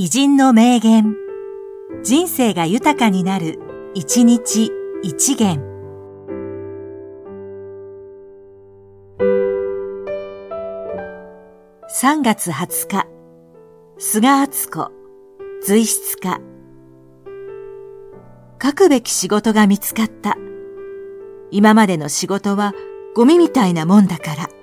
偉人の名言。人生が豊かになる、一日一元。3月20日、菅敦子、随筆家。書くべき仕事が見つかった。今までの仕事はゴミみたいなもんだから。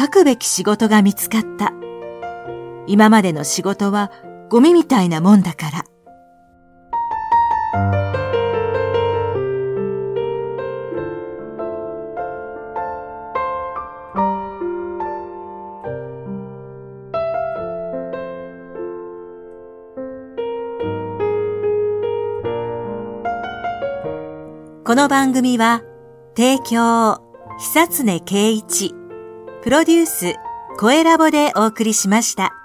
書くべき仕事が見つかった。今までの仕事はゴミみたいなもんだから。この番組は、提供、久常圭一、プロデュース、声ラボでお送りしました。